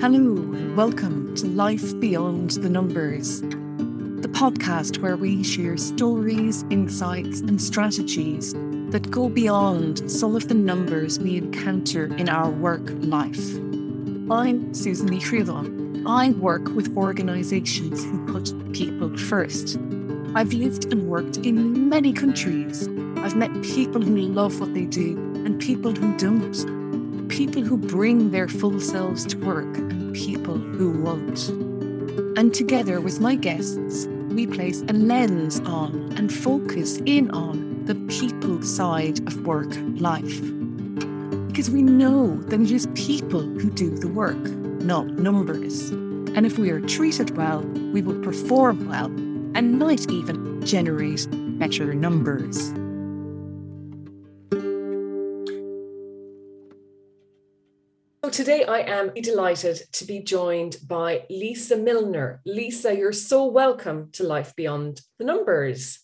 Hello, and welcome to Life Beyond the Numbers, the podcast where we share stories, insights, and strategies that go beyond some of the numbers we encounter in our work life. I'm Susan Lee I work with organisations who put people first. I've lived and worked in many countries. I've met people who love what they do and people who don't people who bring their full selves to work and people who won't. And together with my guests, we place a lens on and focus in on the people side of work life. Because we know that it is people who do the work, not numbers. And if we are treated well, we will perform well and might even generate better numbers. Today I am delighted to be joined by Lisa Milner. Lisa, you're so welcome to Life Beyond the Numbers.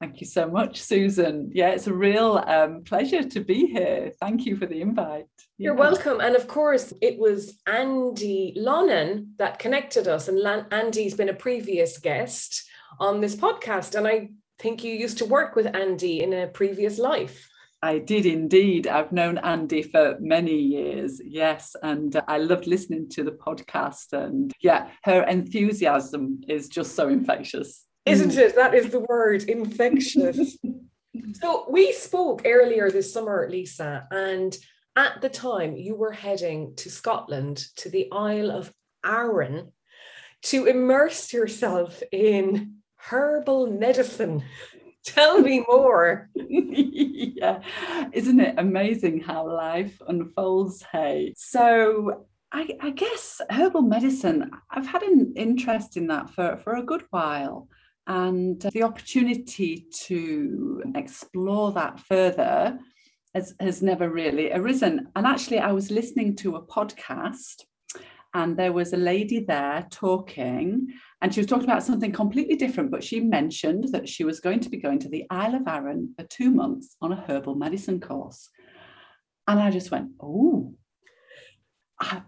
Thank you so much, Susan. Yeah, it's a real um, pleasure to be here. Thank you for the invite. Yeah. You're welcome. And of course, it was Andy Lonnan that connected us, and Lan- Andy's been a previous guest on this podcast. And I think you used to work with Andy in a previous life. I did indeed. I've known Andy for many years, yes, and I loved listening to the podcast. And yeah, her enthusiasm is just so infectious. Isn't it? That is the word infectious. so we spoke earlier this summer, Lisa, and at the time you were heading to Scotland to the Isle of Arran to immerse yourself in herbal medicine. Tell me more. yeah, isn't it amazing how life unfolds? Hey, so I, I, guess herbal medicine, I've had an interest in that for, for a good while. And the opportunity to explore that further has, has never really arisen. And actually, I was listening to a podcast and there was a lady there talking and she was talking about something completely different but she mentioned that she was going to be going to the isle of arran for two months on a herbal medicine course and i just went oh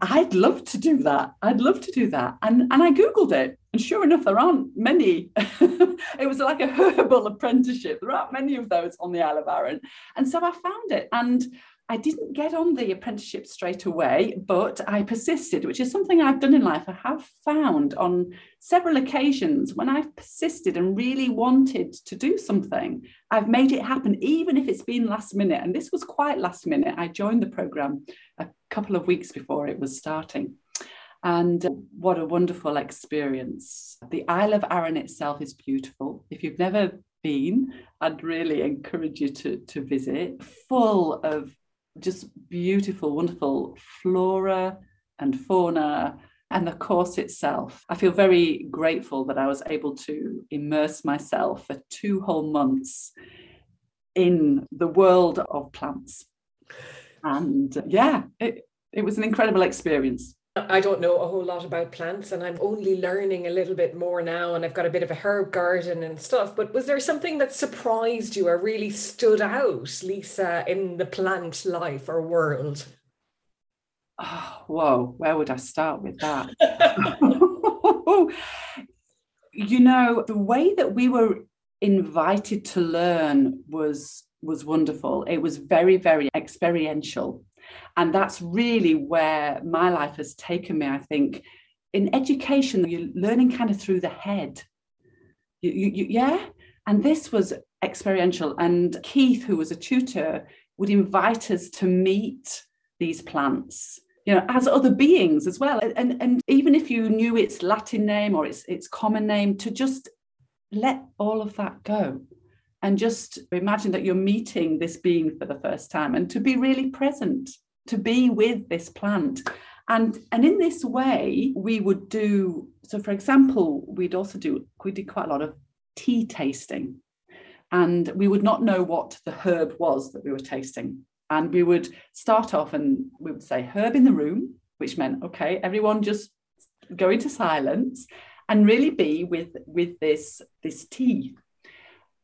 I'd love to do that. I'd love to do that. And, and I Googled it. And sure enough, there aren't many. it was like a herbal apprenticeship. There aren't many of those on the Isle of Arran. And so I found it. And I didn't get on the apprenticeship straight away, but I persisted, which is something I've done in life. I have found on several occasions when I've persisted and really wanted to do something, I've made it happen, even if it's been last minute. And this was quite last minute. I joined the program a couple of weeks before it was starting. And what a wonderful experience. The Isle of Arran itself is beautiful. If you've never been, I'd really encourage you to, to visit. Full of just beautiful, wonderful flora and fauna and the course itself. I feel very grateful that I was able to immerse myself for two whole months in the world of plants. And yeah, it, it was an incredible experience. I don't know a whole lot about plants and I'm only learning a little bit more now and I've got a bit of a herb garden and stuff. But was there something that surprised you or really stood out, Lisa, in the plant life or world? Oh, whoa, where would I start with that? you know, the way that we were invited to learn was was wonderful. It was very, very experiential. And that's really where my life has taken me, I think. In education, you're learning kind of through the head. You, you, you, yeah? And this was experiential. And Keith, who was a tutor, would invite us to meet these plants you know as other beings as well and and even if you knew its latin name or its its common name to just let all of that go and just imagine that you're meeting this being for the first time and to be really present to be with this plant. And and in this way we would do so for example we'd also do we did quite a lot of tea tasting. And we would not know what the herb was that we were tasting. And we would start off and we would say herb in the room which meant okay everyone just go into silence and really be with with this this tea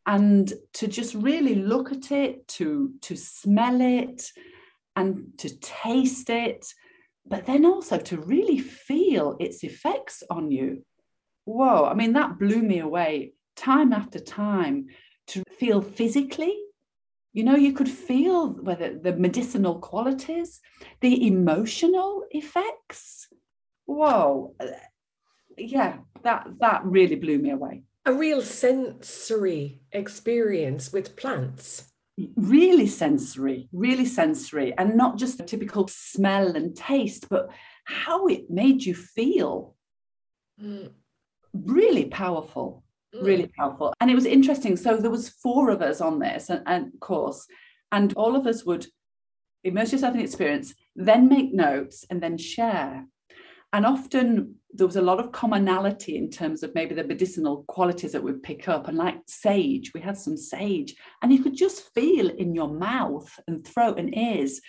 and to just really look at it to to smell it and to taste it but then also to really feel its effects on you. Whoa, I mean, that blew me away time after time to feel physically. You know, you could feel whether the medicinal qualities, the emotional effects. Whoa. Uh, yeah, that that really blew me away. A real sensory experience with plants really sensory, really sensory, and not just the typical smell and taste, but how it made you feel. Mm. Really powerful, mm. really powerful. And it was interesting. So there was four of us on this and, and course, and all of us would immerse yourself in the experience, then make notes, and then share. And often there was a lot of commonality in terms of maybe the medicinal qualities that we pick up. And like sage, we had some sage, and you could just feel in your mouth and throat and ears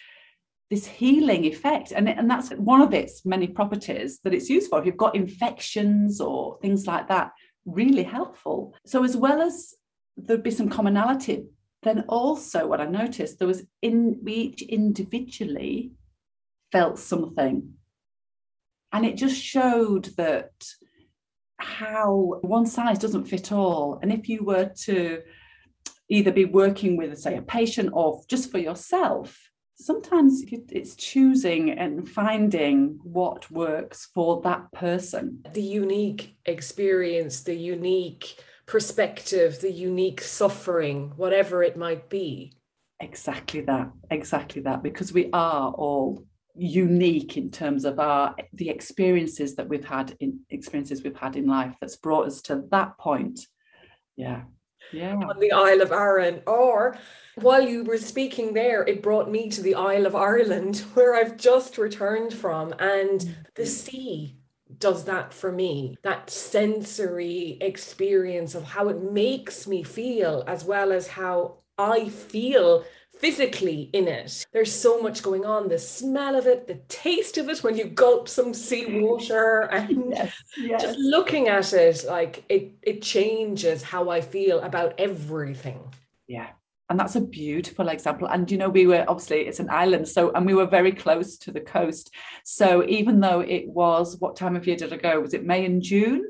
this healing effect. And, and that's one of its many properties that it's used for. If you've got infections or things like that, really helpful. So, as well as there'd be some commonality, then also what I noticed there was in we each individually felt something and it just showed that how one size doesn't fit all. And if you were to either be working with, say, a patient or just for yourself, sometimes it's choosing and finding what works for that person. The unique experience, the unique perspective, the unique suffering, whatever it might be. Exactly that, exactly that, because we are all unique in terms of our the experiences that we've had in experiences we've had in life that's brought us to that point. Yeah. Yeah. On the isle of arran or while you were speaking there it brought me to the isle of ireland where i've just returned from and the mm-hmm. sea does that for me. That sensory experience of how it makes me feel as well as how i feel physically in it. There's so much going on the smell of it, the taste of it when you gulp some seawater, and yes, yes. just looking at it, like it, it changes how I feel about everything. Yeah. And that's a beautiful example. And you know, we were obviously it's an island, so and we were very close to the coast. So even though it was what time of year did I go? Was it May and June?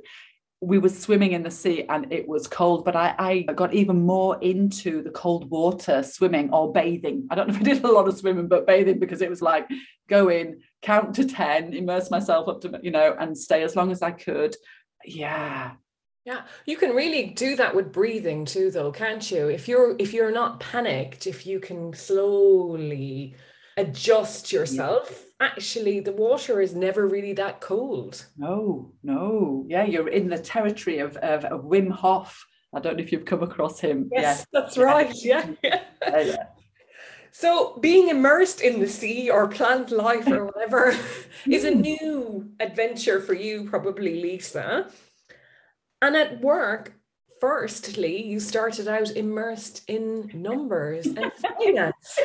We were swimming in the sea and it was cold, but I, I, got even more into the cold water swimming or bathing. I don't know if I did a lot of swimming, but bathing because it was like go in, count to 10, immerse myself up to, you know, and stay as long as I could. Yeah. Yeah, you can really do that with breathing too, though, can't you? If you're if you're not panicked, if you can slowly adjust yourself, yeah. actually the water is never really that cold. No, no. Yeah, you're in the territory of, of, of Wim Hof. I don't know if you've come across him. Yes, yeah. that's right. Yeah. yeah. yeah. So, being immersed in the sea or plant life or whatever is a hmm. new adventure for you, probably, Lisa. And at work, firstly, you started out immersed in numbers and finance.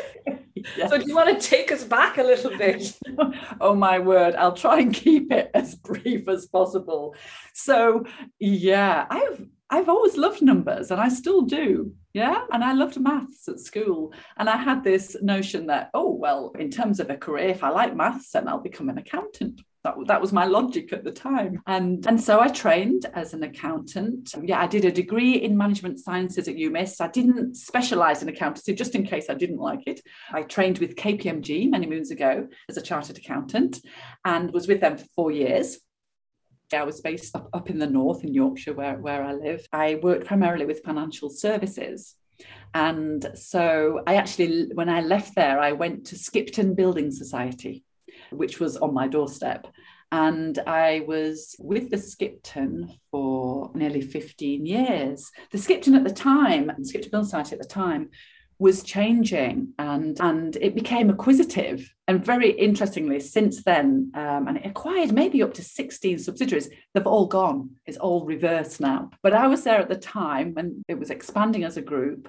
Yes. So, do you want to take us back a little bit? oh, my word. I'll try and keep it as brief as possible. So, yeah, I've I've always loved numbers and I still do. Yeah. And I loved maths at school. And I had this notion that, oh, well, in terms of a career, if I like maths, then I'll become an accountant. That, that was my logic at the time. And, and so I trained as an accountant. Yeah, I did a degree in management sciences at UMIST. I didn't specialize in accountancy, just in case I didn't like it. I trained with KPMG many moons ago as a chartered accountant and was with them for four years. I was based up, up in the north in Yorkshire, where, where I live. I worked primarily with financial services. And so I actually, when I left there, I went to Skipton Building Society which was on my doorstep. And I was with the Skipton for nearly 15 years. The Skipton at the time, the Skipton Building Society at the time, was changing and and it became acquisitive and very interestingly since then um, and it acquired maybe up to 16 subsidiaries they've all gone it's all reversed now but i was there at the time when it was expanding as a group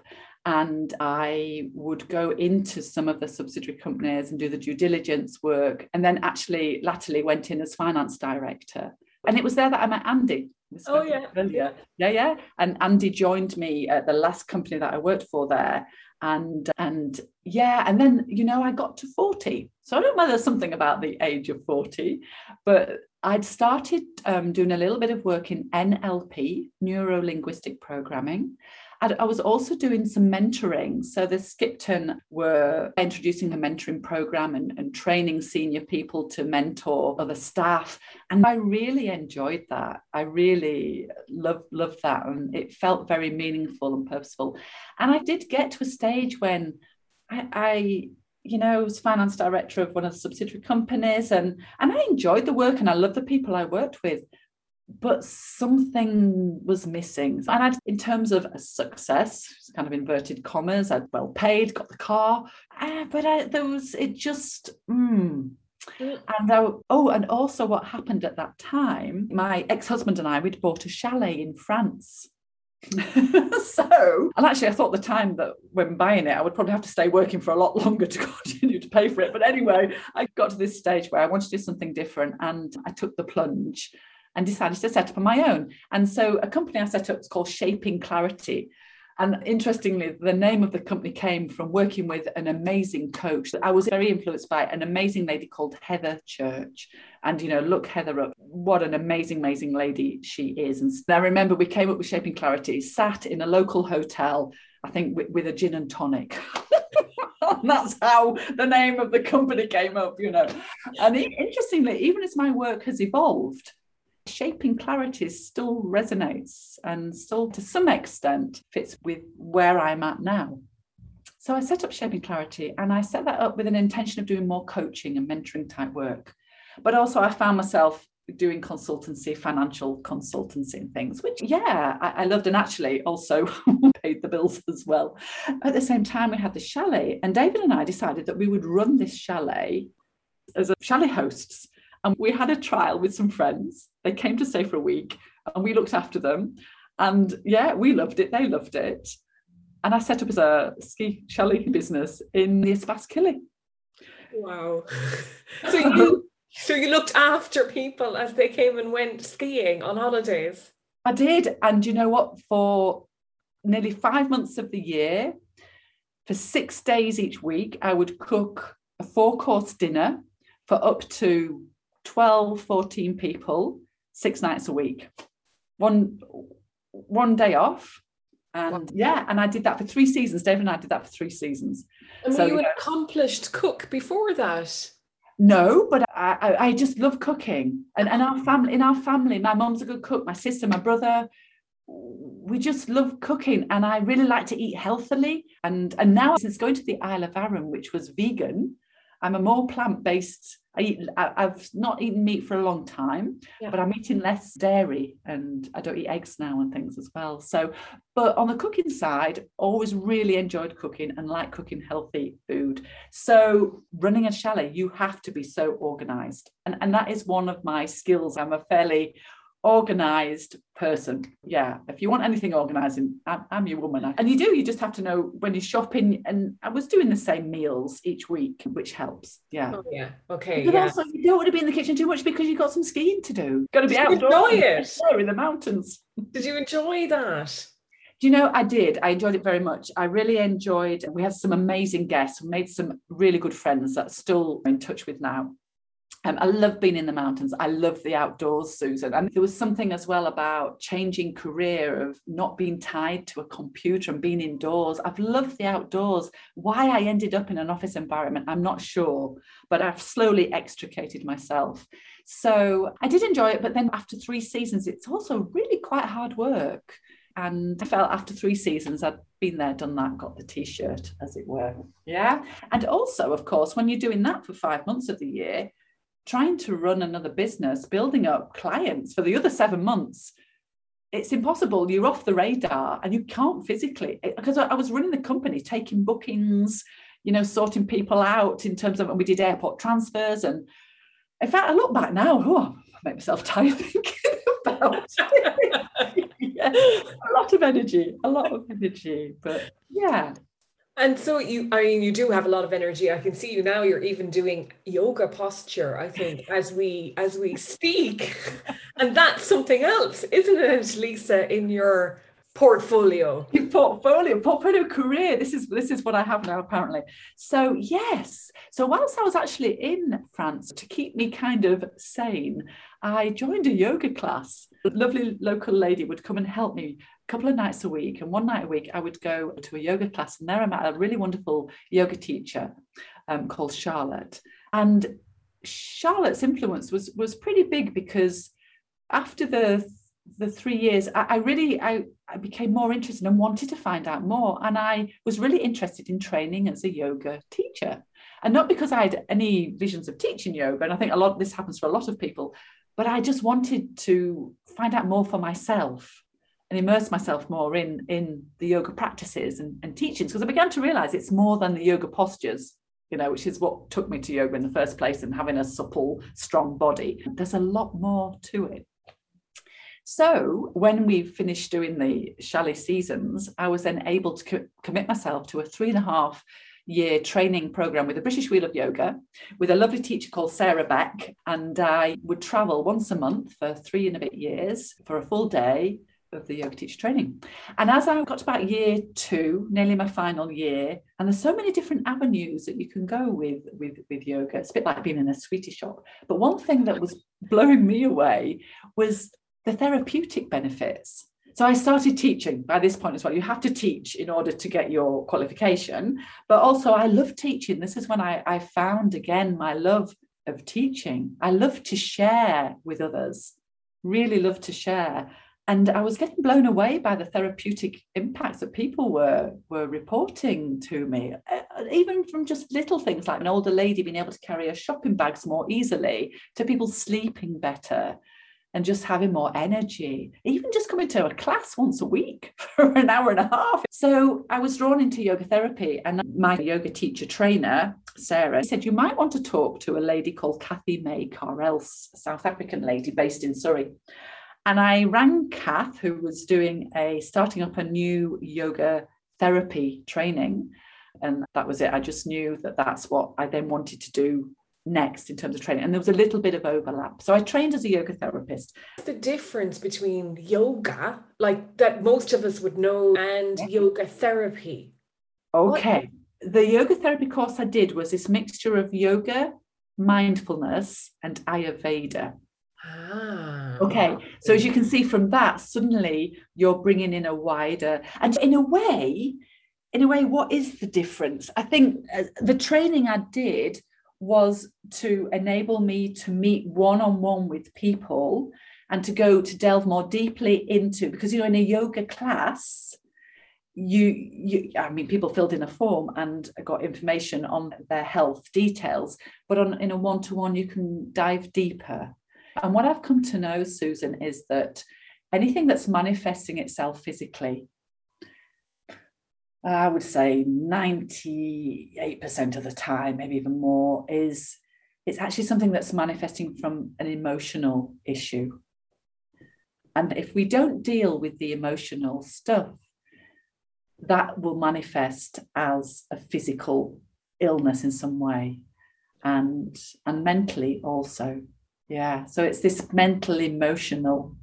and I would go into some of the subsidiary companies and do the due diligence work, and then actually latterly went in as finance director. And it was there that I met Andy. Oh yeah, earlier. yeah, yeah. And Andy joined me at the last company that I worked for there, and and yeah and then you know i got to 40 so i don't know there's something about the age of 40 but i'd started um, doing a little bit of work in nlp neuro linguistic programming I was also doing some mentoring. So the Skipton were introducing a mentoring program and, and training senior people to mentor other staff. And I really enjoyed that. I really loved, loved that. And it felt very meaningful and purposeful. And I did get to a stage when I, I you know, was finance director of one of the subsidiary companies and and I enjoyed the work and I loved the people I worked with but something was missing. And I'd, in terms of a success, kind of inverted commas, I'd well paid, got the car, uh, but I, there was it just. Mm. And I, oh, and also what happened at that time, my ex-husband and I, we'd bought a chalet in France. so, and actually, I thought the time that when buying it, I would probably have to stay working for a lot longer to continue to pay for it. But anyway, I got to this stage where I wanted to do something different and I took the plunge and decided to set up on my own. And so a company I set up is called Shaping Clarity. And interestingly, the name of the company came from working with an amazing coach. I was very influenced by an amazing lady called Heather Church. And, you know, look Heather up. What an amazing, amazing lady she is. And I remember we came up with Shaping Clarity, sat in a local hotel, I think with, with a gin and tonic. and that's how the name of the company came up, you know. And interestingly, even as my work has evolved, shaping clarity still resonates and still to some extent fits with where I'm at now. So I set up Shaping Clarity and I set that up with an intention of doing more coaching and mentoring type work. But also I found myself doing consultancy, financial consultancy and things, which yeah, I, I loved and actually also paid the bills as well. At the same time, we had the chalet and David and I decided that we would run this chalet as a chalet hosts and we had a trial with some friends. They came to stay for a week and we looked after them. And yeah, we loved it. They loved it. And I set up as a ski chalet business in the Espace Killy. Wow. so you so you looked after people as they came and went skiing on holidays. I did. And you know what? For nearly five months of the year, for six days each week, I would cook a four course dinner for up to 12, 14 people, six nights a week. One one day off. And yeah, and I did that for three seasons. David and I did that for three seasons. And so, were you, you an accomplished cook before that? No, but I, I, I just love cooking. And, and our family, in our family, my mom's a good cook, my sister, my brother, we just love cooking and I really like to eat healthily. And and now since going to the Isle of Arran, which was vegan, I'm a more plant-based I eat, I, have not eaten meat for a long time, yeah. but I'm eating less dairy and I don't eat eggs now and things as well. So, but on the cooking side, always really enjoyed cooking and like cooking healthy food. So, running a chalet, you have to be so organized. And, and that is one of my skills. I'm a fairly organized person. Yeah, if you want anything organizing, I'm, I'm, your woman. And you do, you just have to know when you're shopping. And I was doing the same meals each week, which helps. Yeah. Oh, yeah. Okay. But yeah. also, you don't want to be in the kitchen too much because you've got some skiing to do. Got to be out enjoy it in the mountains. Did you enjoy that? Do you know, I did. I enjoyed it very much. I really enjoyed. We had some amazing guests. We made some really good friends that I'm still in touch with now. Um, I love being in the mountains. I love the outdoors, Susan. And there was something as well about changing career of not being tied to a computer and being indoors. I've loved the outdoors. Why I ended up in an office environment, I'm not sure, but I've slowly extricated myself. So I did enjoy it. But then after three seasons, it's also really quite hard work. And I felt after three seasons, I'd been there, done that, got the t shirt, as it were. Yeah. And also, of course, when you're doing that for five months of the year, trying to run another business, building up clients for the other seven months, it's impossible. You're off the radar and you can't physically, eh, because I was running the company, taking bookings, you know, sorting people out in terms of, and we did airport transfers. And in fact, I look back now, oh, I make myself tired thinking about yeah, a lot of energy, a lot of energy. But yeah, and so you, I mean, you do have a lot of energy. I can see you now. You're even doing yoga posture. I think as we as we speak, and that's something else, isn't it, Lisa? In your portfolio. portfolio, portfolio career. This is this is what I have now, apparently. So yes. So whilst I was actually in France to keep me kind of sane, I joined a yoga class. A lovely local lady would come and help me couple of nights a week. And one night a week, I would go to a yoga class, and there I met a really wonderful yoga teacher um, called Charlotte. And Charlotte's influence was was pretty big because after the the three years, I, I really I, I became more interested and wanted to find out more. And I was really interested in training as a yoga teacher. And not because I had any visions of teaching yoga, and I think a lot this happens for a lot of people, but I just wanted to find out more for myself and immerse myself more in, in the yoga practices and, and teachings because I began to realize it's more than the yoga postures you know, which is what took me to yoga in the first place and having a supple, strong body. There's a lot more to it. So when we finished doing the chalet seasons, I was then able to co- commit myself to a three and a half year training program with the British Wheel of Yoga with a lovely teacher called Sarah Beck. And I would travel once a month for three and a bit years for a full day of the yoga teacher training. And as I got about year two, nearly my final year, and there's so many different avenues that you can go with with, with yoga. It's a bit like being in a sweetie shop. But one thing that was blowing me away was the therapeutic benefits. So I started teaching by this point as well. You have to teach in order to get your qualification. But also, I love teaching. This is when I, I found again my love of teaching. I love to share with others, really love to share. And I was getting blown away by the therapeutic impacts that people were, were reporting to me, even from just little things like an older lady being able to carry her shopping bags more easily, to people sleeping better, and just having more energy, even just coming to a class once a week for an hour and a half. So I was drawn into yoga therapy, and my yoga teacher trainer, Sarah, said, You might want to talk to a lady called Kathy May Carell, South African lady based in Surrey. And I rang Kath, who was doing a starting up a new yoga therapy training. And that was it. I just knew that that's what I then wanted to do next in terms of training. And there was a little bit of overlap. So I trained as a yoga therapist. The difference between yoga, like that most of us would know, and yeah. yoga therapy. Okay. What? The yoga therapy course I did was this mixture of yoga, mindfulness, and Ayurveda. Ah. Okay. So as you can see from that, suddenly you're bringing in a wider, and in a way, in a way, what is the difference? I think uh, the training I did was to enable me to meet one on one with people and to go to delve more deeply into because you know in a yoga class you you i mean people filled in a form and got information on their health details but on in a one to one you can dive deeper and what i've come to know susan is that anything that's manifesting itself physically I would say 98% of the time, maybe even more, is it's actually something that's manifesting from an emotional issue. And if we don't deal with the emotional stuff, that will manifest as a physical illness in some way and and mentally also yeah so it's this mental emotional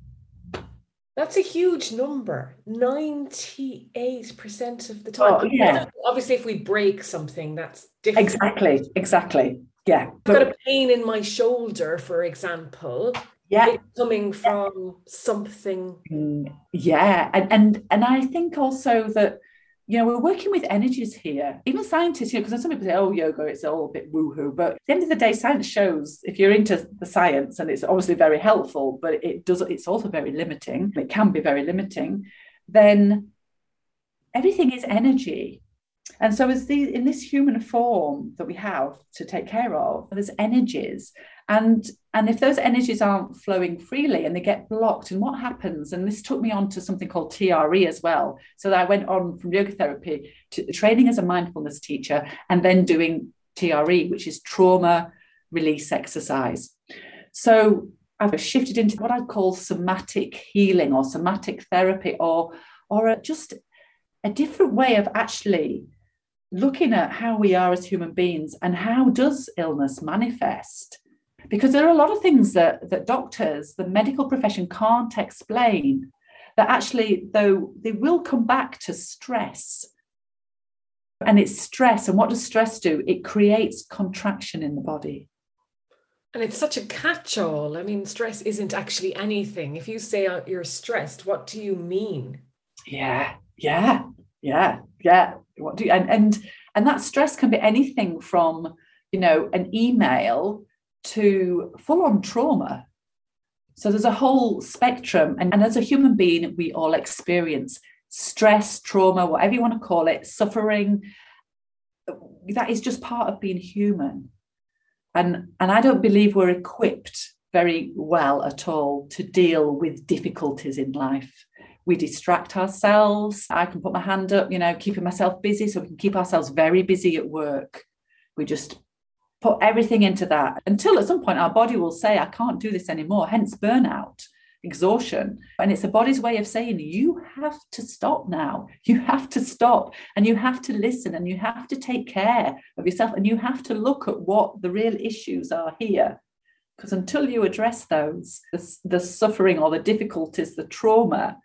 that's a huge number. 98% of the time. Oh, yeah. Obviously, if we break something, that's different. Exactly. Exactly. Yeah. I've got a pain in my shoulder, for example. Yeah. It's coming from something. Mm, yeah. And and and I think also that you know, we're working with energies here. Even scientists, you know, because some people say, oh, yoga, it's all a bit woo-hoo. But at the end of the day, science shows if you're into the science, and it's obviously very helpful, but it does, it's also very limiting. It can be very limiting. Then everything is energy. And so, as the in this human form that we have to take care of, there's energies, and and if those energies aren't flowing freely and they get blocked, and what happens? And this took me on to something called TRE as well. So I went on from yoga therapy to training as a mindfulness teacher, and then doing TRE, which is trauma release exercise. So I've shifted into what I'd call somatic healing or somatic therapy, or or a, just a different way of actually looking at how we are as human beings and how does illness manifest because there are a lot of things that, that doctors, the medical profession can't explain. that actually, though, they will come back to stress. And it's stress. And what does stress do? It creates contraction in the body. And it's such a catch all. I mean, stress isn't actually anything. If you say uh, you're stressed, what do you mean? Yeah, yeah, yeah, yeah. What do you, and, and, and that stress can be anything from, you know, an email to full on trauma. So there's a whole spectrum. And, and as a human being, we all experience stress, trauma, whatever you want to call it, suffering. That is just part of being human. And, and I don't believe we're equipped very well at all to deal with difficulties in life. We distract ourselves. I can put my hand up, you know, keeping myself busy so we can keep ourselves very busy at work. We just put everything into that until at some point our body will say, I can't do this anymore, hence burnout, exhaustion. And it's the body's way of saying, you have to stop now. You have to stop and you have to listen and you have to take care of yourself and you have to look at what the real issues are here. Because until you address those, the, the suffering or the difficulties, the trauma,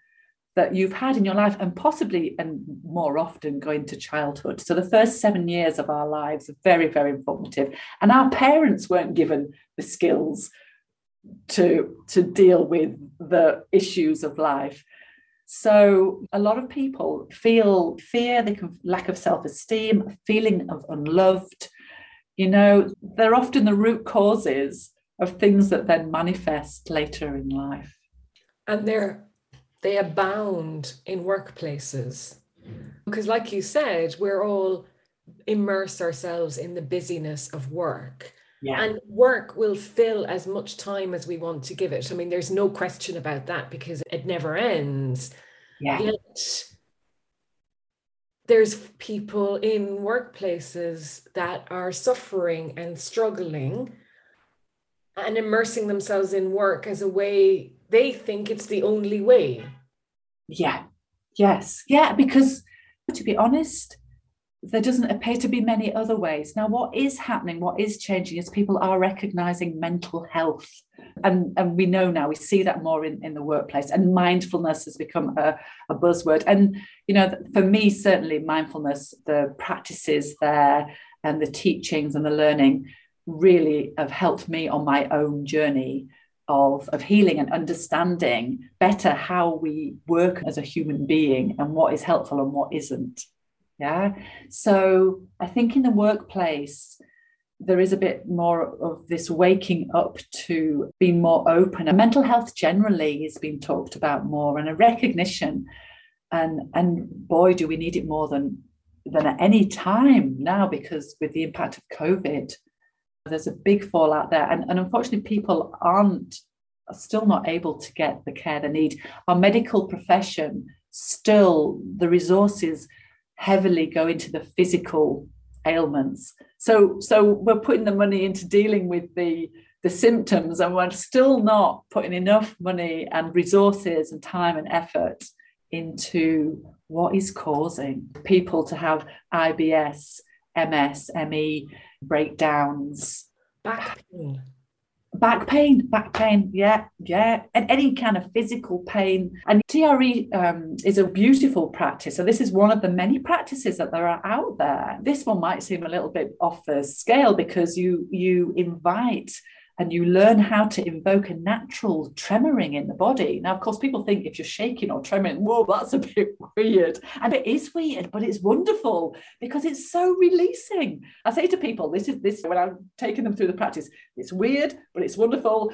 that you've had in your life and possibly and more often going to childhood. So the first seven years of our lives are very very informative and our parents weren't given the skills to to deal with the issues of life. So a lot of people feel fear they can lack of self-esteem feeling of unloved. You know they're often the root causes of things that then manifest later in life. And they're they abound in workplaces. Because, like you said, we're all immerse ourselves in the busyness of work. Yeah. And work will fill as much time as we want to give it. I mean, there's no question about that because it never ends. Yeah. Yet, there's people in workplaces that are suffering and struggling and immersing themselves in work as a way they think it's the only way. Yeah. Yes. Yeah. Because to be honest, there doesn't appear to be many other ways. Now, what is happening, what is changing is people are recognizing mental health. And, and we know now, we see that more in, in the workplace, and mindfulness has become a, a buzzword. And, you know, for me, certainly mindfulness, the practices there and the teachings and the learning really have helped me on my own journey of, of healing and understanding better how we work as a human being and what is helpful and what isn't. Yeah. So I think in the workplace, there is a bit more of this waking up to be more open. And mental health generally is being talked about more and a recognition. And, and boy, do we need it more than, than at any time now because with the impact of COVID, there's a big fallout there. And, and unfortunately, people aren't are still not able to get the care they need. Our medical profession still, the resources heavily go into the physical ailments. So, so we're putting the money into dealing with the the symptoms, and we're still not putting enough money and resources and time and effort into what is causing people to have IBS, MS, ME, breakdowns, back pain. Back pain, back pain, yeah, yeah, and any kind of physical pain. And TRE um, is a beautiful practice. So, this is one of the many practices that there are out there. This one might seem a little bit off the scale because you you invite and you learn how to invoke a natural tremoring in the body. Now, of course, people think if you're shaking or tremoring, whoa, that's a bit weird. And it is weird, but it's wonderful because it's so releasing. I say to people, this is this when I'm taking them through the practice, it's weird, but it's wonderful.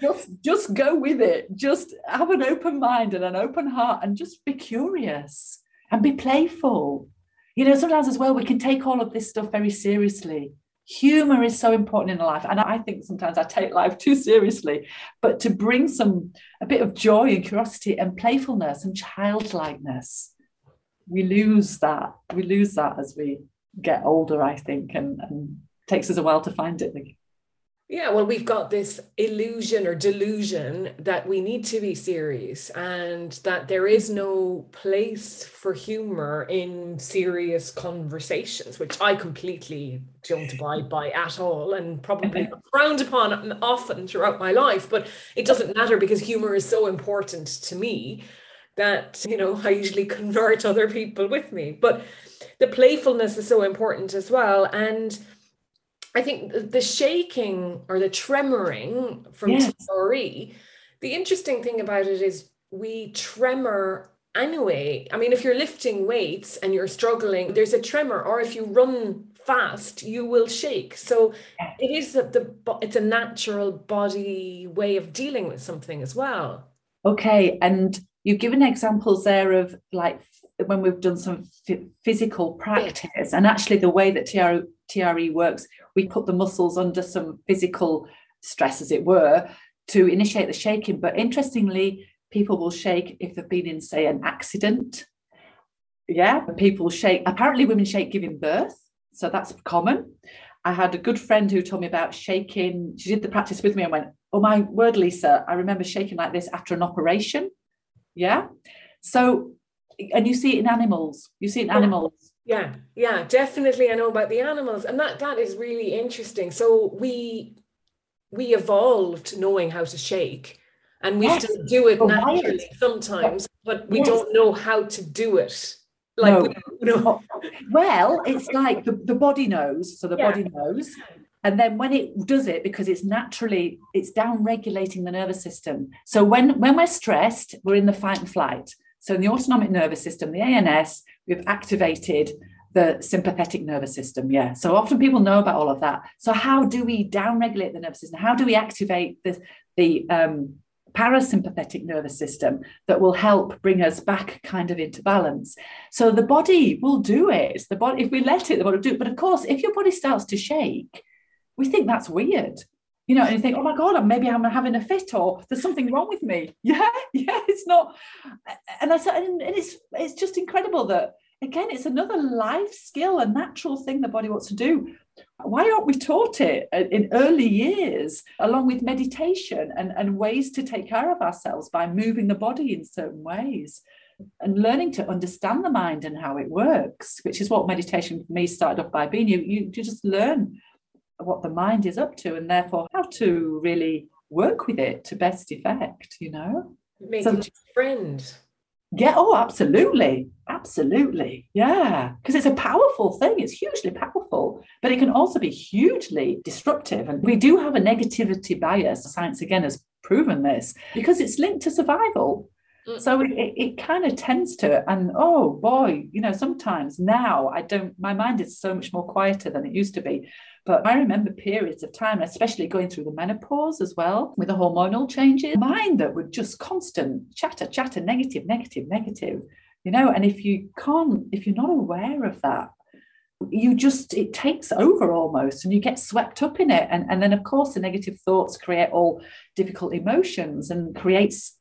Just, just go with it. Just have an open mind and an open heart and just be curious and be playful. You know, sometimes as well, we can take all of this stuff very seriously humor is so important in life and i think sometimes i take life too seriously but to bring some a bit of joy and curiosity and playfulness and childlikeness we lose that we lose that as we get older i think and, and takes us a while to find it yeah, well, we've got this illusion or delusion that we need to be serious and that there is no place for humor in serious conversations, which I completely don't abide by at all and probably frowned upon often throughout my life. But it doesn't matter because humor is so important to me. that, you know, I usually convert other people with me. But the playfulness is so important as well. And I think the shaking or the tremoring from yes. TRE, the interesting thing about it is we tremor anyway. I mean, if you're lifting weights and you're struggling, there's a tremor, or if you run fast, you will shake. So it is that the it's a natural body way of dealing with something as well. Okay, and you've given examples there of like when we've done some physical practice, yeah. and actually the way that TRE, TRE works, we put the muscles under some physical stress, as it were, to initiate the shaking. But interestingly, people will shake if they've been in, say, an accident. Yeah, people shake. Apparently, women shake giving birth, so that's common. I had a good friend who told me about shaking. She did the practice with me and went, "Oh my word, Lisa! I remember shaking like this after an operation." Yeah, so and you see it in animals. You see it in animals. Yeah, yeah, definitely. I know about the animals, and that that is really interesting. So we we evolved knowing how to shake and we yes. still do it oh, naturally sometimes but we yes. don't know how to do it like no. we, you know. well it's like the, the body knows so the yeah. body knows and then when it does it because it's naturally it's down regulating the nervous system so when when we're stressed we're in the fight and flight so in the autonomic nervous system the ans we've activated the sympathetic nervous system yeah so often people know about all of that so how do we down regulate the nervous system how do we activate the the um, parasympathetic nervous system that will help bring us back kind of into balance. So the body will do it. The body, if we let it, the body will do it. But of course, if your body starts to shake, we think that's weird. You know, and you think, oh my God, maybe I'm having a fit or there's something wrong with me. Yeah, yeah, it's not. And I said, and it's it's just incredible that again, it's another life skill, a natural thing the body wants to do. Why aren't we taught it in early years, along with meditation and, and ways to take care of ourselves by moving the body in certain ways? and learning to understand the mind and how it works, which is what meditation for me started off by being. You, you, you just learn what the mind is up to and therefore how to really work with it to best effect, you know? Make so, it your friend. Yeah, oh, absolutely. Absolutely. Yeah. Because it's a powerful thing. It's hugely powerful, but it can also be hugely disruptive. And we do have a negativity bias. Science, again, has proven this because it's linked to survival. Mm. So it, it kind of tends to, and oh boy, you know, sometimes now I don't, my mind is so much more quieter than it used to be. But I remember periods of time, especially going through the menopause as well, with the hormonal changes, mind that would just constant chatter, chatter, negative, negative, negative, you know. And if you can't, if you're not aware of that, you just it takes over almost and you get swept up in it. And, and then of course the negative thoughts create all difficult emotions and creates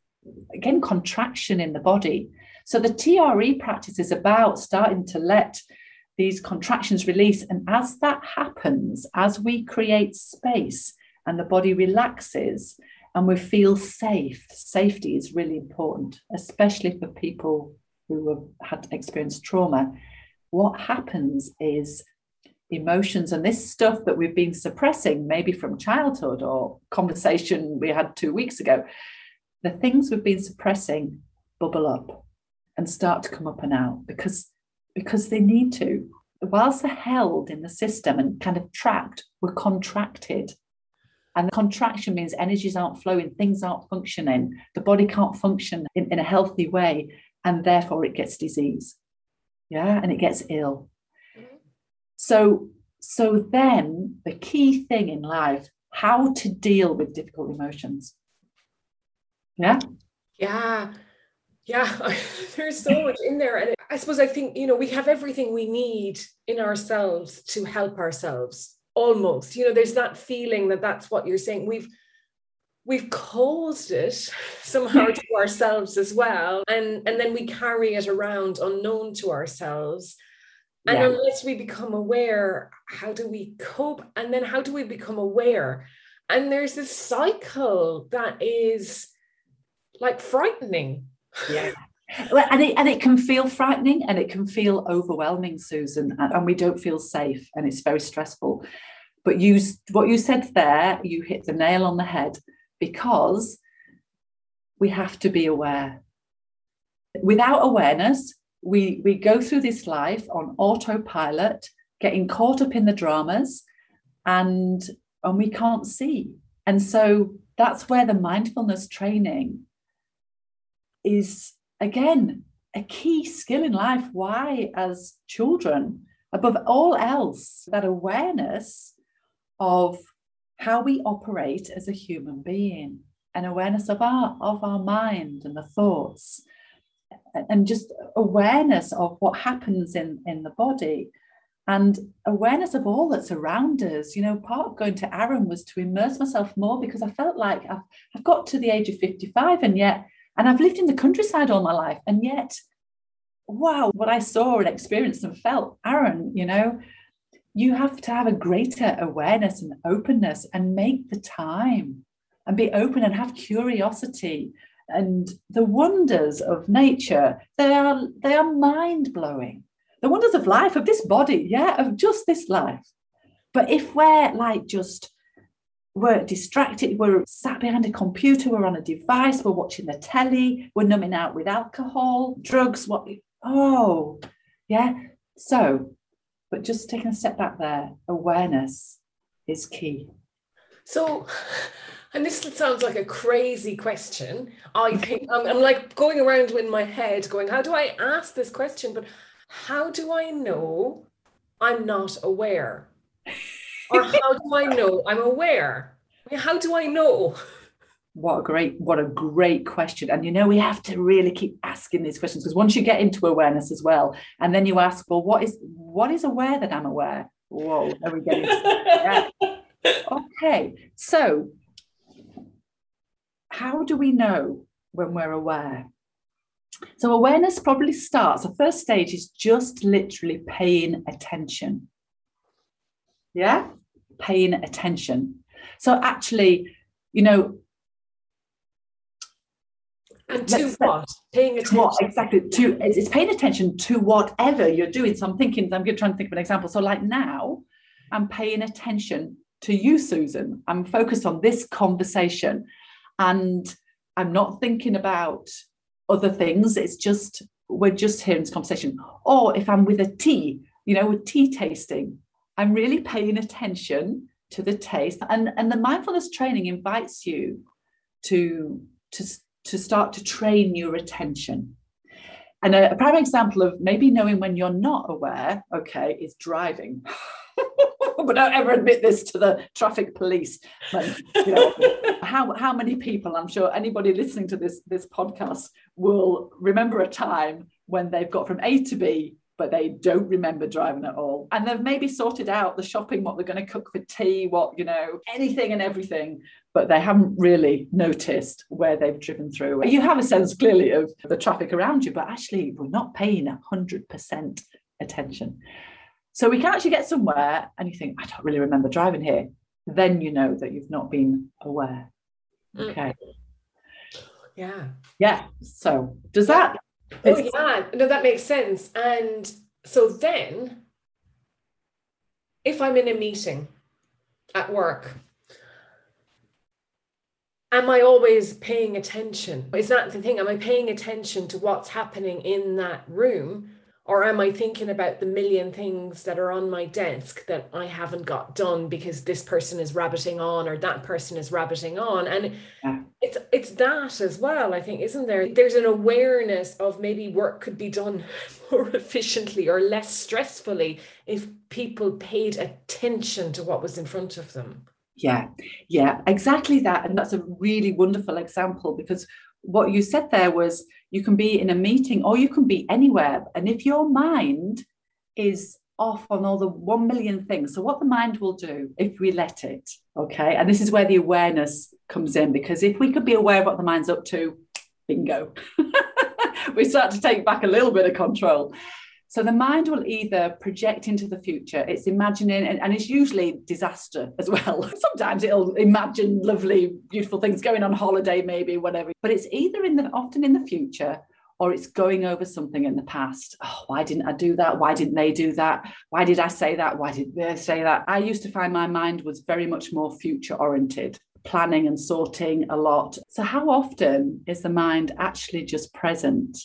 again contraction in the body. So the tre practice is about starting to let these contractions release. And as that happens, as we create space and the body relaxes and we feel safe, safety is really important, especially for people who have had experienced trauma. What happens is emotions and this stuff that we've been suppressing, maybe from childhood or conversation we had two weeks ago, the things we've been suppressing bubble up and start to come up and out because because they need to. Whilst they're held in the system and kind of trapped, we're contracted. And the contraction means energies aren't flowing, things aren't functioning, the body can't function in, in a healthy way, and therefore it gets disease. Yeah, and it gets ill. Mm-hmm. So, so then the key thing in life, how to deal with difficult emotions. Yeah. Yeah. Yeah, there's so much in there. And I suppose I think, you know, we have everything we need in ourselves to help ourselves almost. You know, there's that feeling that that's what you're saying. We've, we've caused it somehow to ourselves as well. And, and then we carry it around unknown to ourselves. And yeah. unless we become aware, how do we cope? And then how do we become aware? And there's this cycle that is like frightening yeah. And it, and it can feel frightening and it can feel overwhelming, Susan, and, and we don't feel safe and it's very stressful. But you, what you said there, you hit the nail on the head because we have to be aware. Without awareness, we, we go through this life on autopilot, getting caught up in the dramas, and, and we can't see. And so that's where the mindfulness training is, again, a key skill in life. Why, as children, above all else, that awareness of how we operate as a human being, an awareness of our of our mind and the thoughts, and just awareness of what happens in in the body and awareness of all that's around us. You know, part of going to Aaron was to immerse myself more because I felt like I've, I've got to the age of 55 and yet, and I've lived in the countryside all my life, and yet wow, what I saw and experienced and felt, Aaron, you know, you have to have a greater awareness and openness and make the time and be open and have curiosity and the wonders of nature. They are they are mind blowing the wonders of life of this body yeah of just this life. But if we're like just we're distracted, we're sat behind a computer, we're on a device, we're watching the telly, we're numbing out with alcohol, drugs, what oh, yeah. So, but just taking a step back there, awareness is key. So, and this sounds like a crazy question. I think I'm, I'm like going around in my head going, how do I ask this question? But how do I know I'm not aware? Or how do I know? I'm aware? How do I know? what a great what a great question. And you know we have to really keep asking these questions because once you get into awareness as well and then you ask well what is what is aware that i'm aware? Whoa are we getting yeah. okay so how do we know when we're aware? So awareness probably starts the first stage is just literally paying attention. Yeah paying attention so actually you know and to what? Paying attention. What exactly? To it's paying attention to whatever you're doing. So I'm thinking, I'm going to try and think of an example. So like now, I'm paying attention to you, Susan. I'm focused on this conversation, and I'm not thinking about other things. It's just we're just hearing this conversation. Or if I'm with a tea, you know, with tea tasting, I'm really paying attention to the taste. And and the mindfulness training invites you to to to start to train your attention. And a, a prime example of maybe knowing when you're not aware, okay, is driving. but don't ever admit this to the traffic police. But, you know, how, how many people, I'm sure anybody listening to this, this podcast will remember a time when they've got from A to B but they don't remember driving at all. And they've maybe sorted out the shopping, what they're going to cook for tea, what, you know, anything and everything, but they haven't really noticed where they've driven through. You have a sense clearly of the traffic around you, but actually we're not paying 100% attention. So we can actually get somewhere and you think, I don't really remember driving here. Then you know that you've not been aware. Mm. Okay. Yeah. Yeah. So does that Oh yeah, no, that makes sense. And so then, if I'm in a meeting at work, am I always paying attention? Is that the thing? Am I paying attention to what's happening in that room? Or am I thinking about the million things that are on my desk that I haven't got done because this person is rabbiting on or that person is rabbiting on? And yeah. it's it's that as well, I think, isn't there? There's an awareness of maybe work could be done more efficiently or less stressfully if people paid attention to what was in front of them. Yeah, yeah, exactly that. And that's a really wonderful example because what you said there was you can be in a meeting or you can be anywhere. And if your mind is off on all the one million things, so what the mind will do if we let it, okay? And this is where the awareness comes in because if we could be aware of what the mind's up to, bingo, we start to take back a little bit of control. So the mind will either project into the future, it's imagining, and, and, it's usually disaster as well. Sometimes it'll imagine lovely, beautiful things going on holiday, maybe, whatever. But it's either in the often in the future or it's going over something in the past. Oh, why didn't I do that? Why didn't they do that? Why did I say that? Why did they say that? I used to find my mind was very much more future oriented planning and sorting a lot. So, how often is the mind actually just present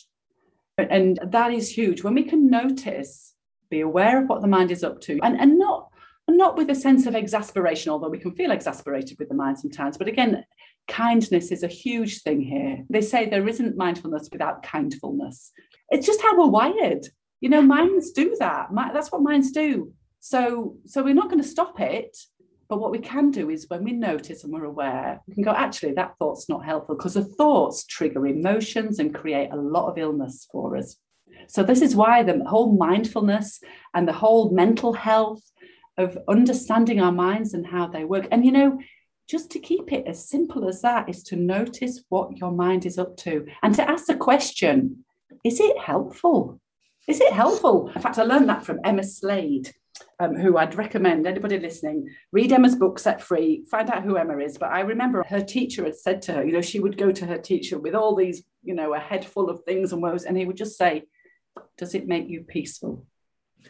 And that is huge. When we can notice, be aware of what the mind is up to, and, and not not with a sense of exasperation, although we can feel exasperated with the mind sometimes. But again, kindness is a huge thing here. They say there isn't mindfulness without kindfulness. It's just how we're wired. You know, minds do that. That's what minds do. So, so we're not going to stop it. But what we can do is when we notice and we're aware, we can go, actually, that thought's not helpful because the thoughts trigger emotions and create a lot of illness for us. So, this is why the whole mindfulness and the whole mental health of understanding our minds and how they work. And, you know, just to keep it as simple as that is to notice what your mind is up to and to ask the question is it helpful? Is it helpful? In fact, I learned that from Emma Slade um, who I'd recommend anybody listening read Emma's book set free, find out who Emma is. But I remember her teacher had said to her, you know, she would go to her teacher with all these, you know, a head full of things and woes, and he would just say, Does it make you peaceful?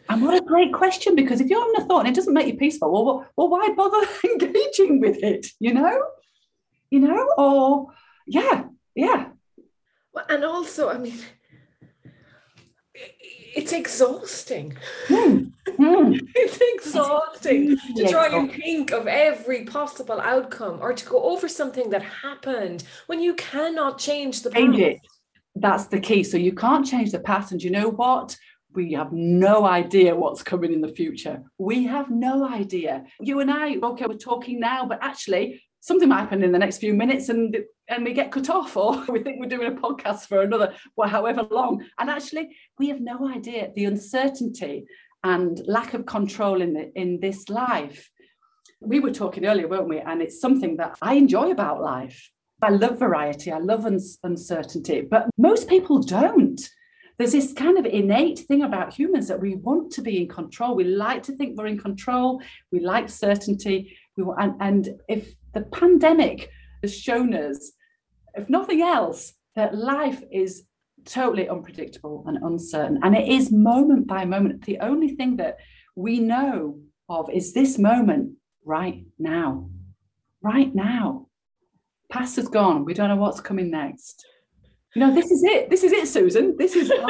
And what a great question, because if you're having a thought and it doesn't make you peaceful, well, well, why bother engaging with it? You know? You know, or yeah, yeah. Well, and also, I mean, it's exhausting. Mm. Mm. it's exhausting it's to try and think of every possible outcome or to go over something that happened when you cannot change the past. It. That's the key. So you can't change the past. And you know what? We have no idea what's coming in the future. We have no idea. You and I, okay, we're talking now, but actually, something might happen in the next few minutes and and we get cut off or we think we're doing a podcast for another well however long. And actually we have no idea the uncertainty and lack of control in the, in this life. We were talking earlier weren't we? And it's something that i enjoy about life. I love variety. I love uncertainty. But most people don't. There's this kind of innate thing about humans that we want to be in control. We like to think we're in control. We like certainty. We want, and, and if the pandemic has shown us, if nothing else, that life is totally unpredictable and uncertain. And it is moment by moment. The only thing that we know of is this moment right now. Right now. Past has gone. We don't know what's coming next. You know, this is it. This is it, Susan. This is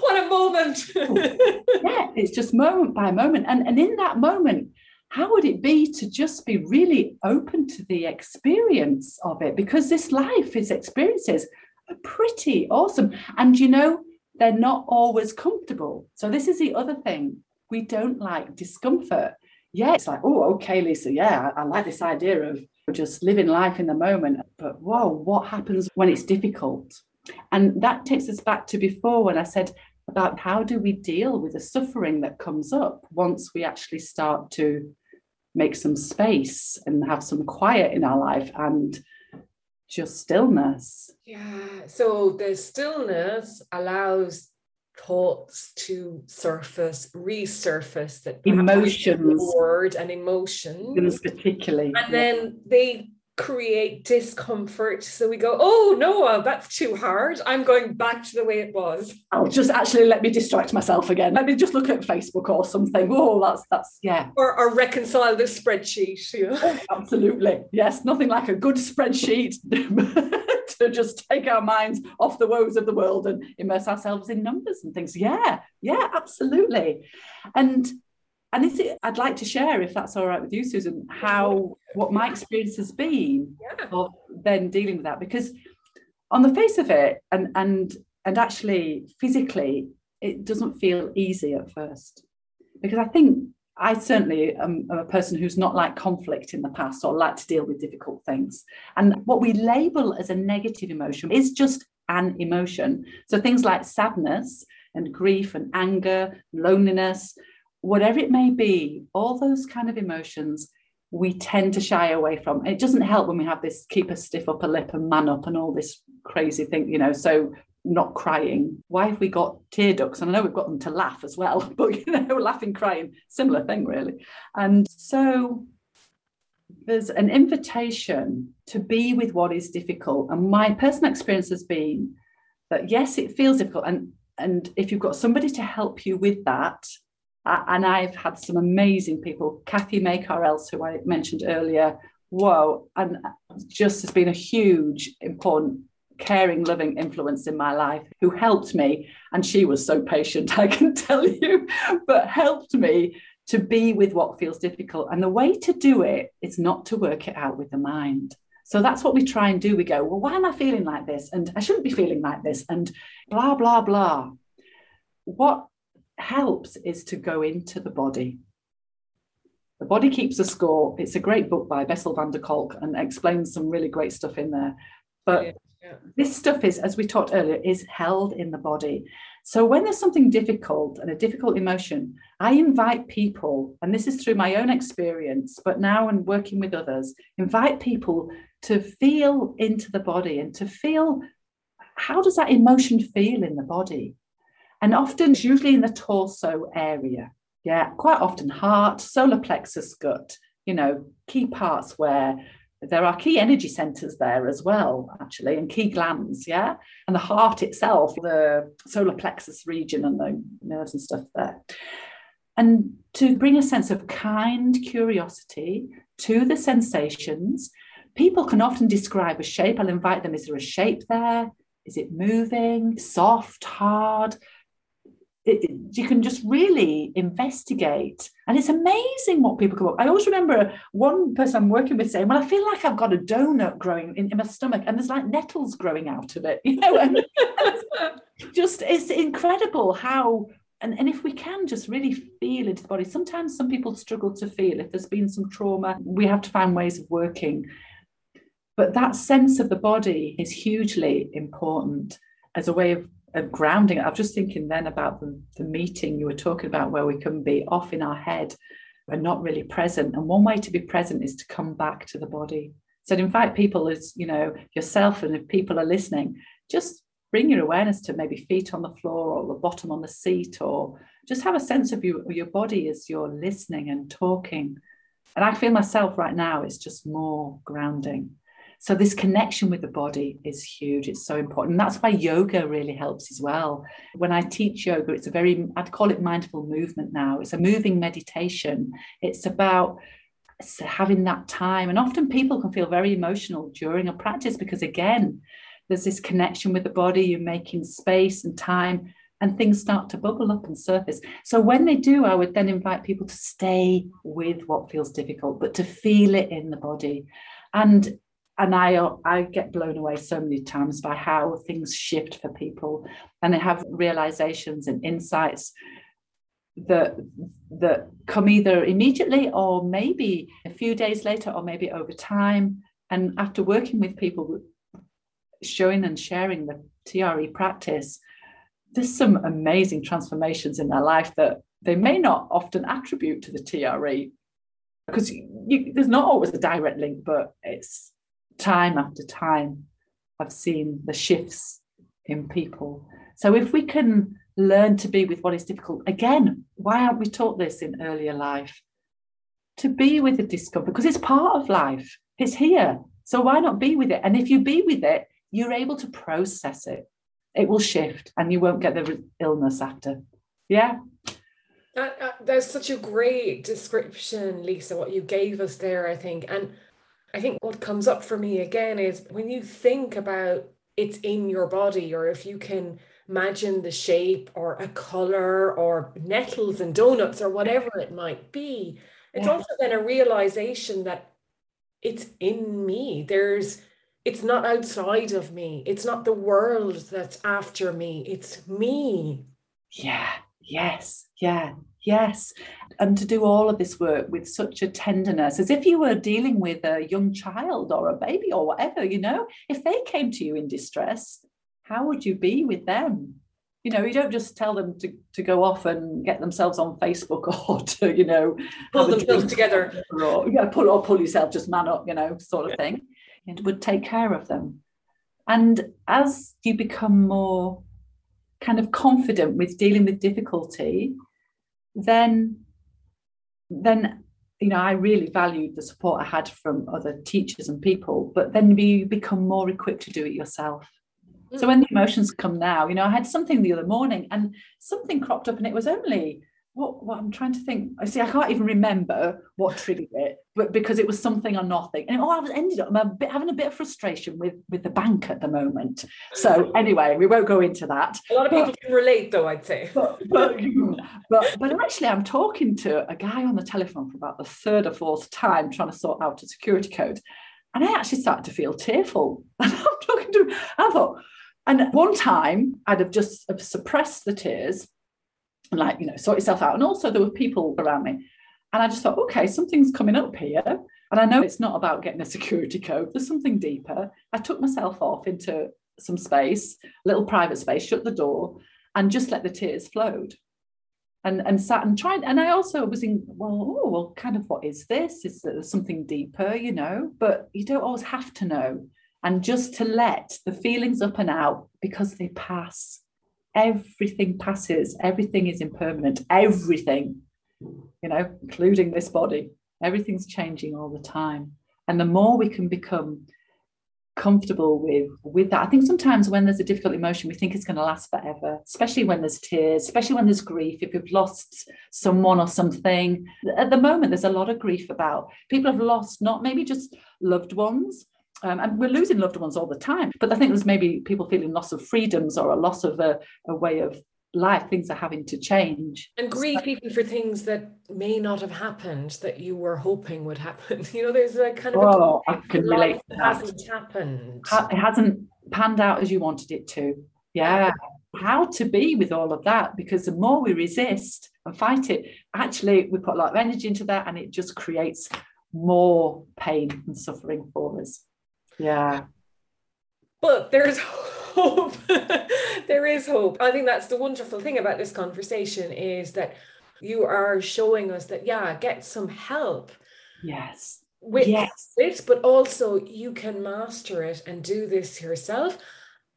what a moment. yeah, it's just moment by moment. And, and in that moment, how would it be to just be really open to the experience of it? Because this life, its experiences are pretty awesome. And you know, they're not always comfortable. So, this is the other thing. We don't like discomfort. Yeah, it's like, oh, okay, Lisa, yeah, I like this idea of just living life in the moment. But whoa, what happens when it's difficult? And that takes us back to before when I said about how do we deal with the suffering that comes up once we actually start to make some space and have some quiet in our life and just stillness. Yeah. So the stillness allows thoughts to surface, resurface that emotions, word and emotions, particularly, and then they create discomfort. So we go, oh no, that's too hard. I'm going back to the way it was. I'll just actually let me distract myself again. Let me just look at Facebook or something. Oh, that's that's yeah. Or, or reconcile the spreadsheet. You know? oh, absolutely. Yes, nothing like a good spreadsheet to just take our minds off the woes of the world and immerse ourselves in numbers and things. Yeah, yeah, absolutely. And and is it, I'd like to share, if that's all right with you, Susan, how what my experience has been yeah. of then dealing with that. Because on the face of it, and and and actually physically, it doesn't feel easy at first. Because I think I certainly am, am, a person who's not like conflict in the past or like to deal with difficult things. And what we label as a negative emotion is just an emotion. So things like sadness and grief and anger, loneliness, whatever it may be, all those kind of emotions we tend to shy away from. It doesn't help when we have this keep a stiff upper lip and man up and all this crazy thing, you know. So not crying. Why have we got tear ducts? And I know we've got them to laugh as well, but you know, laughing, crying, similar thing really. And so there's an invitation to be with what is difficult. And my personal experience has been that yes, it feels difficult. And and if you've got somebody to help you with that, and I've had some amazing people, Kathy May Carels, who I mentioned earlier. Whoa, and just has been a huge, important caring, loving influence in my life who helped me. And she was so patient, I can tell you, but helped me to be with what feels difficult. And the way to do it is not to work it out with the mind. So that's what we try and do. We go, well, why am I feeling like this? And I shouldn't be feeling like this. And blah, blah, blah. What helps is to go into the body. The Body Keeps a Score. It's a great book by Bessel van der Kolk and explains some really great stuff in there. But yeah. this stuff is, as we talked earlier, is held in the body. So when there's something difficult and a difficult emotion, I invite people, and this is through my own experience, but now and working with others, invite people to feel into the body and to feel how does that emotion feel in the body? And often usually in the torso area. Yeah, quite often heart, solar plexus, gut, you know, key parts where there are key energy centers there as well, actually, and key glands, yeah. And the heart itself, the solar plexus region and the nerves and stuff there. And to bring a sense of kind curiosity to the sensations, people can often describe a shape. I'll invite them is there a shape there? Is it moving, soft, hard? It, you can just really investigate. And it's amazing what people come up. I always remember one person I'm working with saying, Well, I feel like I've got a donut growing in, in my stomach and there's like nettles growing out of it, you know, and just it's incredible how and, and if we can just really feel into the body, sometimes some people struggle to feel if there's been some trauma, we have to find ways of working. But that sense of the body is hugely important as a way of of grounding. I was just thinking then about the, the meeting you were talking about where we can be off in our head and not really present. And one way to be present is to come back to the body. So to invite people as, you know, yourself and if people are listening, just bring your awareness to maybe feet on the floor or the bottom on the seat or just have a sense of your, your body as you're listening and talking. And I feel myself right now is just more grounding. So this connection with the body is huge. It's so important. That's why yoga really helps as well. When I teach yoga, it's a very, I'd call it mindful movement now. It's a moving meditation. It's about having that time. And often people can feel very emotional during a practice because, again, there's this connection with the body, you're making space and time, and things start to bubble up and surface. So when they do, I would then invite people to stay with what feels difficult, but to feel it in the body. And and I I get blown away so many times by how things shift for people, and they have realizations and insights that that come either immediately or maybe a few days later or maybe over time. And after working with people, showing and sharing the TRE practice, there's some amazing transformations in their life that they may not often attribute to the TRE because you, there's not always a direct link, but it's time after time, I've seen the shifts in people. So if we can learn to be with what is difficult, again, why aren't we taught this in earlier life? To be with the discomfort, because it's part of life, it's here. So why not be with it? And if you be with it, you're able to process it. It will shift and you won't get the illness after. Yeah. That, uh, that's such a great description, Lisa, what you gave us there, I think. And I think what comes up for me again is when you think about it's in your body, or if you can imagine the shape or a color or nettles and donuts or whatever it might be, it's yeah. also then a realization that it's in me. There's it's not outside of me. It's not the world that's after me. It's me. Yeah. Yes. Yeah. Yes. And to do all of this work with such a tenderness, as if you were dealing with a young child or a baby or whatever, you know, if they came to you in distress, how would you be with them? You know, you don't just tell them to, to go off and get themselves on Facebook or to, you know, pull themselves together. Or, yeah, pull or pull yourself, just man up, you know, sort of yeah. thing. It would take care of them. And as you become more kind of confident with dealing with difficulty, then then you know i really valued the support i had from other teachers and people but then you become more equipped to do it yourself. So mm. when the emotions come now you know i had something the other morning and something cropped up and it was only what, what I'm trying to think. I see, I can't even remember what triggered it, but because it was something or nothing. And oh, I was ended up I'm a bit, having a bit of frustration with with the bank at the moment. So mm. anyway, we won't go into that. A lot of people but, can relate, though. I'd say. But, but but but actually, I'm talking to a guy on the telephone for about the third or fourth time, trying to sort out a security code, and I actually started to feel tearful. And I'm talking to him. I thought, and one time I'd have just suppressed the tears like, you know, sort yourself out. And also there were people around me. And I just thought, okay, something's coming up here. And I know it's not about getting a security code, there's something deeper. I took myself off into some space, little private space, shut the door, and just let the tears flowed. And, and sat and tried. And I also was in, well, oh, well, kind of what is this? Is there something deeper, you know? But you don't always have to know. And just to let the feelings up and out because they pass everything passes, everything is impermanent, everything, you know, including this body, everything's changing all the time. And the more we can become comfortable with with that i think sometimes when there's a difficult emotion we think it's going to last forever especially when there's tears especially when there's grief if you've lost someone or something at the moment there's a lot of grief about people have lost not maybe just loved ones um, and we're losing loved ones all the time. But I think there's maybe people feeling loss of freedoms or a loss of a, a way of life. Things are having to change. And grief, so, even for things that may not have happened that you were hoping would happen. You know, there's a kind of oh, I can relate to that. hasn't happened. It hasn't panned out as you wanted it to. Yeah. How to be with all of that because the more we resist and fight it, actually, we put a lot of energy into that and it just creates more pain and suffering for us. Yeah. But there's hope. there is hope. I think that's the wonderful thing about this conversation is that you are showing us that, yeah, get some help. Yes. With yes. this, but also you can master it and do this yourself.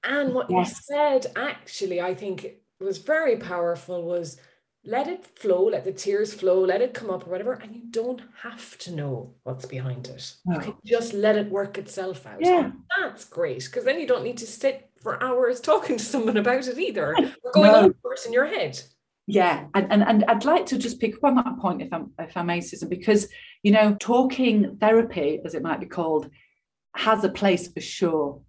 And what yes. you said actually, I think was very powerful was let it flow, let the tears flow, let it come up or whatever. And you don't have to know what's behind it. No. You can just let it work itself out. Yeah. that's great. Because then you don't need to sit for hours talking to someone about it either. We're going no. on course in your head. Yeah, and, and and I'd like to just pick up on that point if I'm if I may, Susan, because you know, talking therapy, as it might be called, has a place for sure.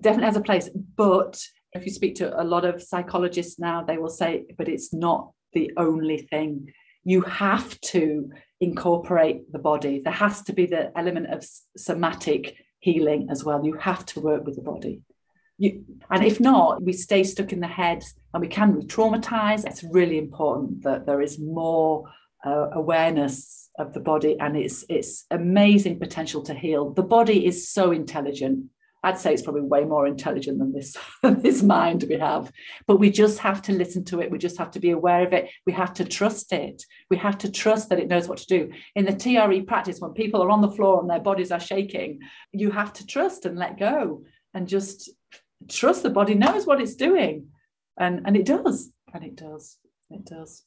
Definitely has a place. But if you speak to a lot of psychologists now, they will say, but it's not the only thing. You have to incorporate the body. There has to be the element of somatic healing as well. You have to work with the body. You, and if not, we stay stuck in the head and we can re traumatize. It's really important that there is more uh, awareness of the body and its its amazing potential to heal. The body is so intelligent. I'd say it's probably way more intelligent than this, this mind we have. But we just have to listen to it. We just have to be aware of it. We have to trust it. We have to trust that it knows what to do. In the TRE practice, when people are on the floor and their bodies are shaking, you have to trust and let go and just trust the body knows what it's doing. And, and it does. And it does. It does.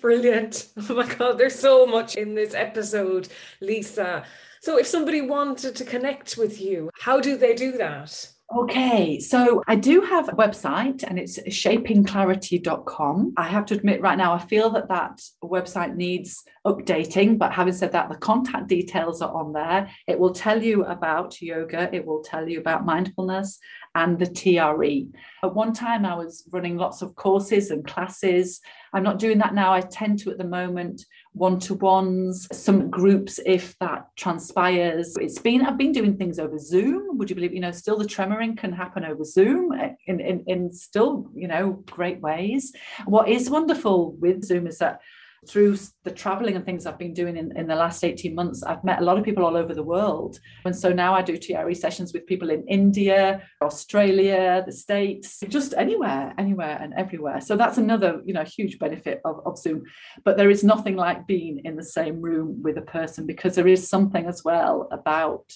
Brilliant. Oh my God, there's so much in this episode, Lisa. So, if somebody wanted to connect with you, how do they do that? Okay, so I do have a website and it's shapingclarity.com. I have to admit right now, I feel that that website needs updating, but having said that, the contact details are on there. It will tell you about yoga, it will tell you about mindfulness and the TRE. At one time, I was running lots of courses and classes. I'm not doing that now. I tend to, at the moment, one-to-ones, some groups if that transpires. It's been I've been doing things over Zoom. Would you believe, you know, still the tremoring can happen over Zoom eh, in, in, in still, you know, great ways. What is wonderful with Zoom is that through the traveling and things I've been doing in, in the last 18 months, I've met a lot of people all over the world. And so now I do TRE sessions with people in India, Australia, the States, just anywhere, anywhere and everywhere. So that's another, you know, huge benefit of, of Zoom. But there is nothing like being in the same room with a person because there is something as well about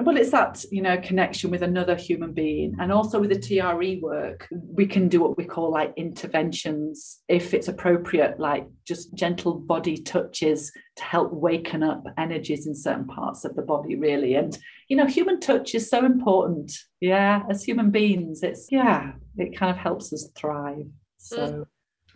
well it's that you know connection with another human being and also with the tre work we can do what we call like interventions if it's appropriate like just gentle body touches to help waken up energies in certain parts of the body really. And you know human touch is so important. Yeah as human beings it's yeah it kind of helps us thrive. So mm.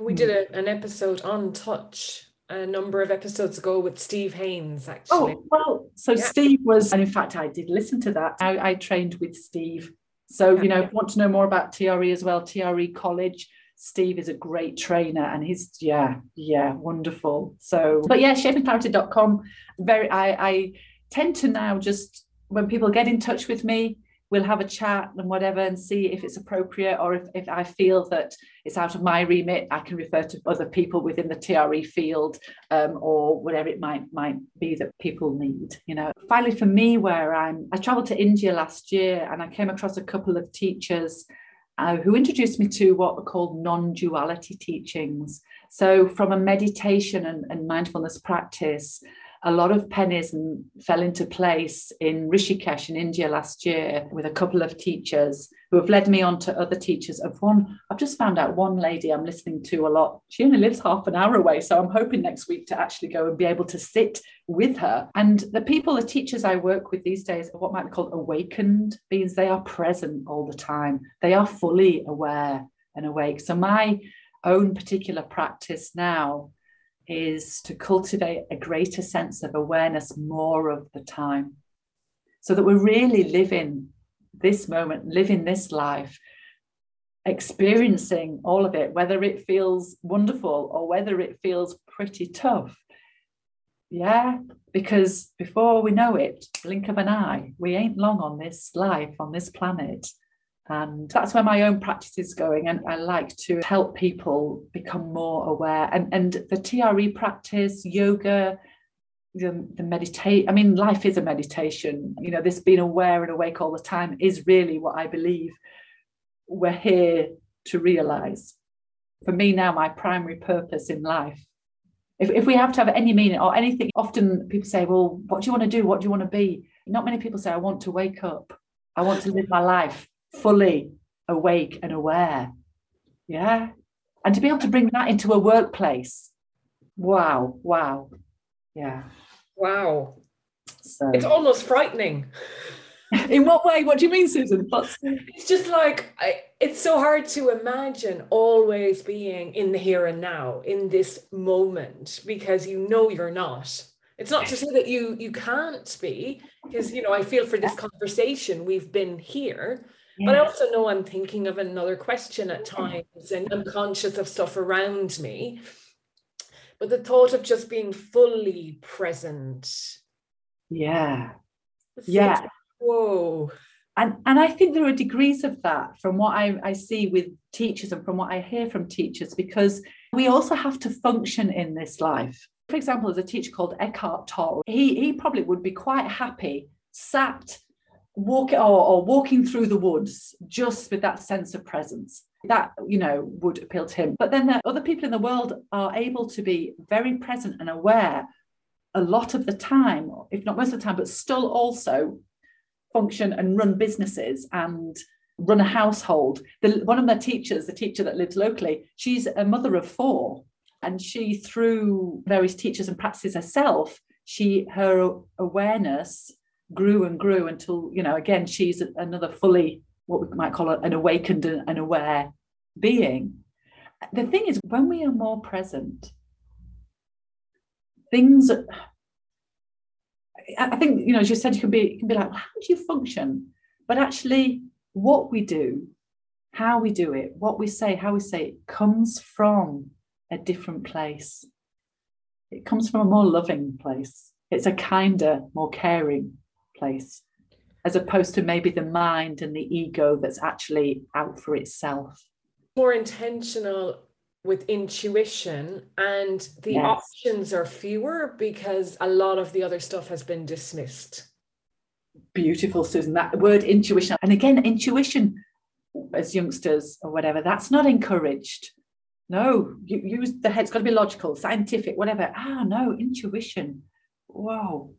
We did a, an episode on touch a number of episodes ago with Steve Haines, actually. Oh, well, so yeah. Steve was, and in fact, I did listen to that. I, I trained with Steve. So, yeah. you know, want to know more about TRE as well, TRE College. Steve is a great trainer and he's, yeah, yeah, wonderful. So, but yeah, shapingclarity.com. Very, I, I tend to now just, when people get in touch with me, we'll have a chat and whatever and see if it's appropriate or if, if I feel that it's out of my remit, I can refer to other people within the TRE field um, or whatever it might might be that people need. You know, finally for me, where I'm, I travelled to India last year and I came across a couple of teachers uh, who introduced me to what are called non-duality teachings. So from a meditation and, and mindfulness practice, a lot of pennies fell into place in Rishikesh in India last year with a couple of teachers who have led me on to other teachers. Of one, I've just found out one lady I'm listening to a lot. She only lives half an hour away, so I'm hoping next week to actually go and be able to sit with her. And the people, the teachers I work with these days are what might be called awakened beings. They are present all the time. They are fully aware and awake. So my own particular practice now is to cultivate a greater sense of awareness more of the time so that we're really living this moment, living this life, experiencing all of it, whether it feels wonderful or whether it feels pretty tough. Yeah, because before we know it, blink of an eye, we ain't long on this life, on this planet. Um, and that's where my own practice is going. And I like to help people become more aware. And, and the TRE practice, yoga, the, the meditate, I mean, life is a meditation. You know, this being aware and awake all the time is really what I believe we're here to realize. For me now, my primary purpose in life. If, if we have to have any meaning or anything, often people say, Well, what do you want to do? What do you want to be? Not many people say, I want to wake up. I want to live my life fully awake and aware. Yeah. And to be able to bring that into a workplace. Wow. Wow. Yeah. Wow. So it's almost frightening. In what way? What do you mean, Susan? It's just like I, it's so hard to imagine always being in the here and now, in this moment, because you know you're not. It's not to say that you you can't be, because you know I feel for this conversation we've been here, but I also know I'm thinking of another question at times and I'm conscious of stuff around me. But the thought of just being fully present. Yeah. Yeah. whoa. And, and I think there are degrees of that from what I, I see with teachers and from what I hear from teachers, because we also have to function in this life. For example, there's a teacher called Eckhart Tolle. He, he probably would be quite happy sat walking or, or walking through the woods just with that sense of presence that you know would appeal to him. But then the other people in the world are able to be very present and aware a lot of the time if not most of the time but still also function and run businesses and run a household. The, one of the teachers the teacher that lives locally she's a mother of four. And she through various teachers and practices herself she her awareness grew and grew until you know again she's another fully what we might call an awakened and aware being. The thing is when we are more present things i think you know as you said you can be you can be like how do you function? But actually what we do how we do it what we say how we say it comes from a different place. It comes from a more loving place. It's a kinder more caring place, as opposed to maybe the mind and the ego that's actually out for itself. More intentional with intuition, and the yes. options are fewer because a lot of the other stuff has been dismissed. Beautiful, Susan. That word intuition. And again, intuition as youngsters or whatever, that's not encouraged. No, you use the head, it's got to be logical, scientific, whatever. Ah, no, intuition. Wow.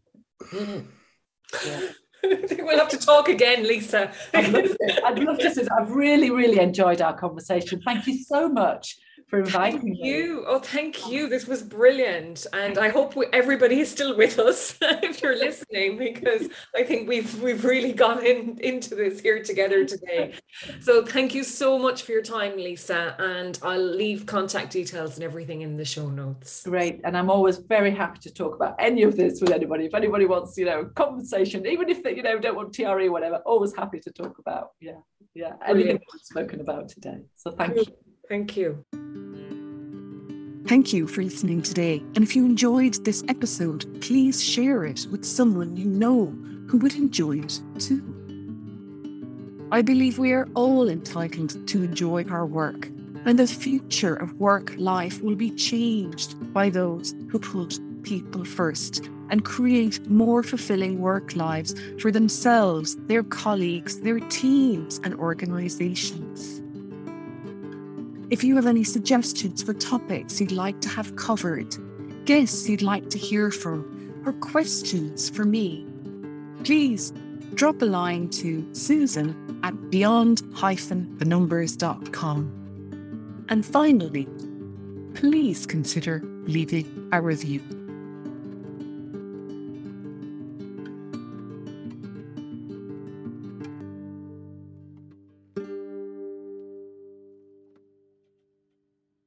Yeah. we'll have to talk again, Lisa. I'd love, to, I'd love to. I've really, really enjoyed our conversation. Thank you so much for inviting thank you. Oh, thank you. This was brilliant, and I hope we, everybody is still with us if you're listening, because I think we've we've really gone in into this here together today. So thank you so much for your time, Lisa, and I'll leave contact details and everything in the show notes. Great, and I'm always very happy to talk about any of this with anybody. If anybody wants, you know, conversation, even if they, you know, don't want TRE or whatever, always happy to talk about. Yeah, yeah, anything we've spoken about today. So thank you. Thank you. Thank you for listening today. And if you enjoyed this episode, please share it with someone you know who would enjoy it too. I believe we are all entitled to enjoy our work, and the future of work life will be changed by those who put people first and create more fulfilling work lives for themselves, their colleagues, their teams, and organizations. If you have any suggestions for topics you'd like to have covered, guests you'd like to hear from, or questions for me, please drop a line to susan at beyond-thenumbers.com. And finally, please consider leaving a review.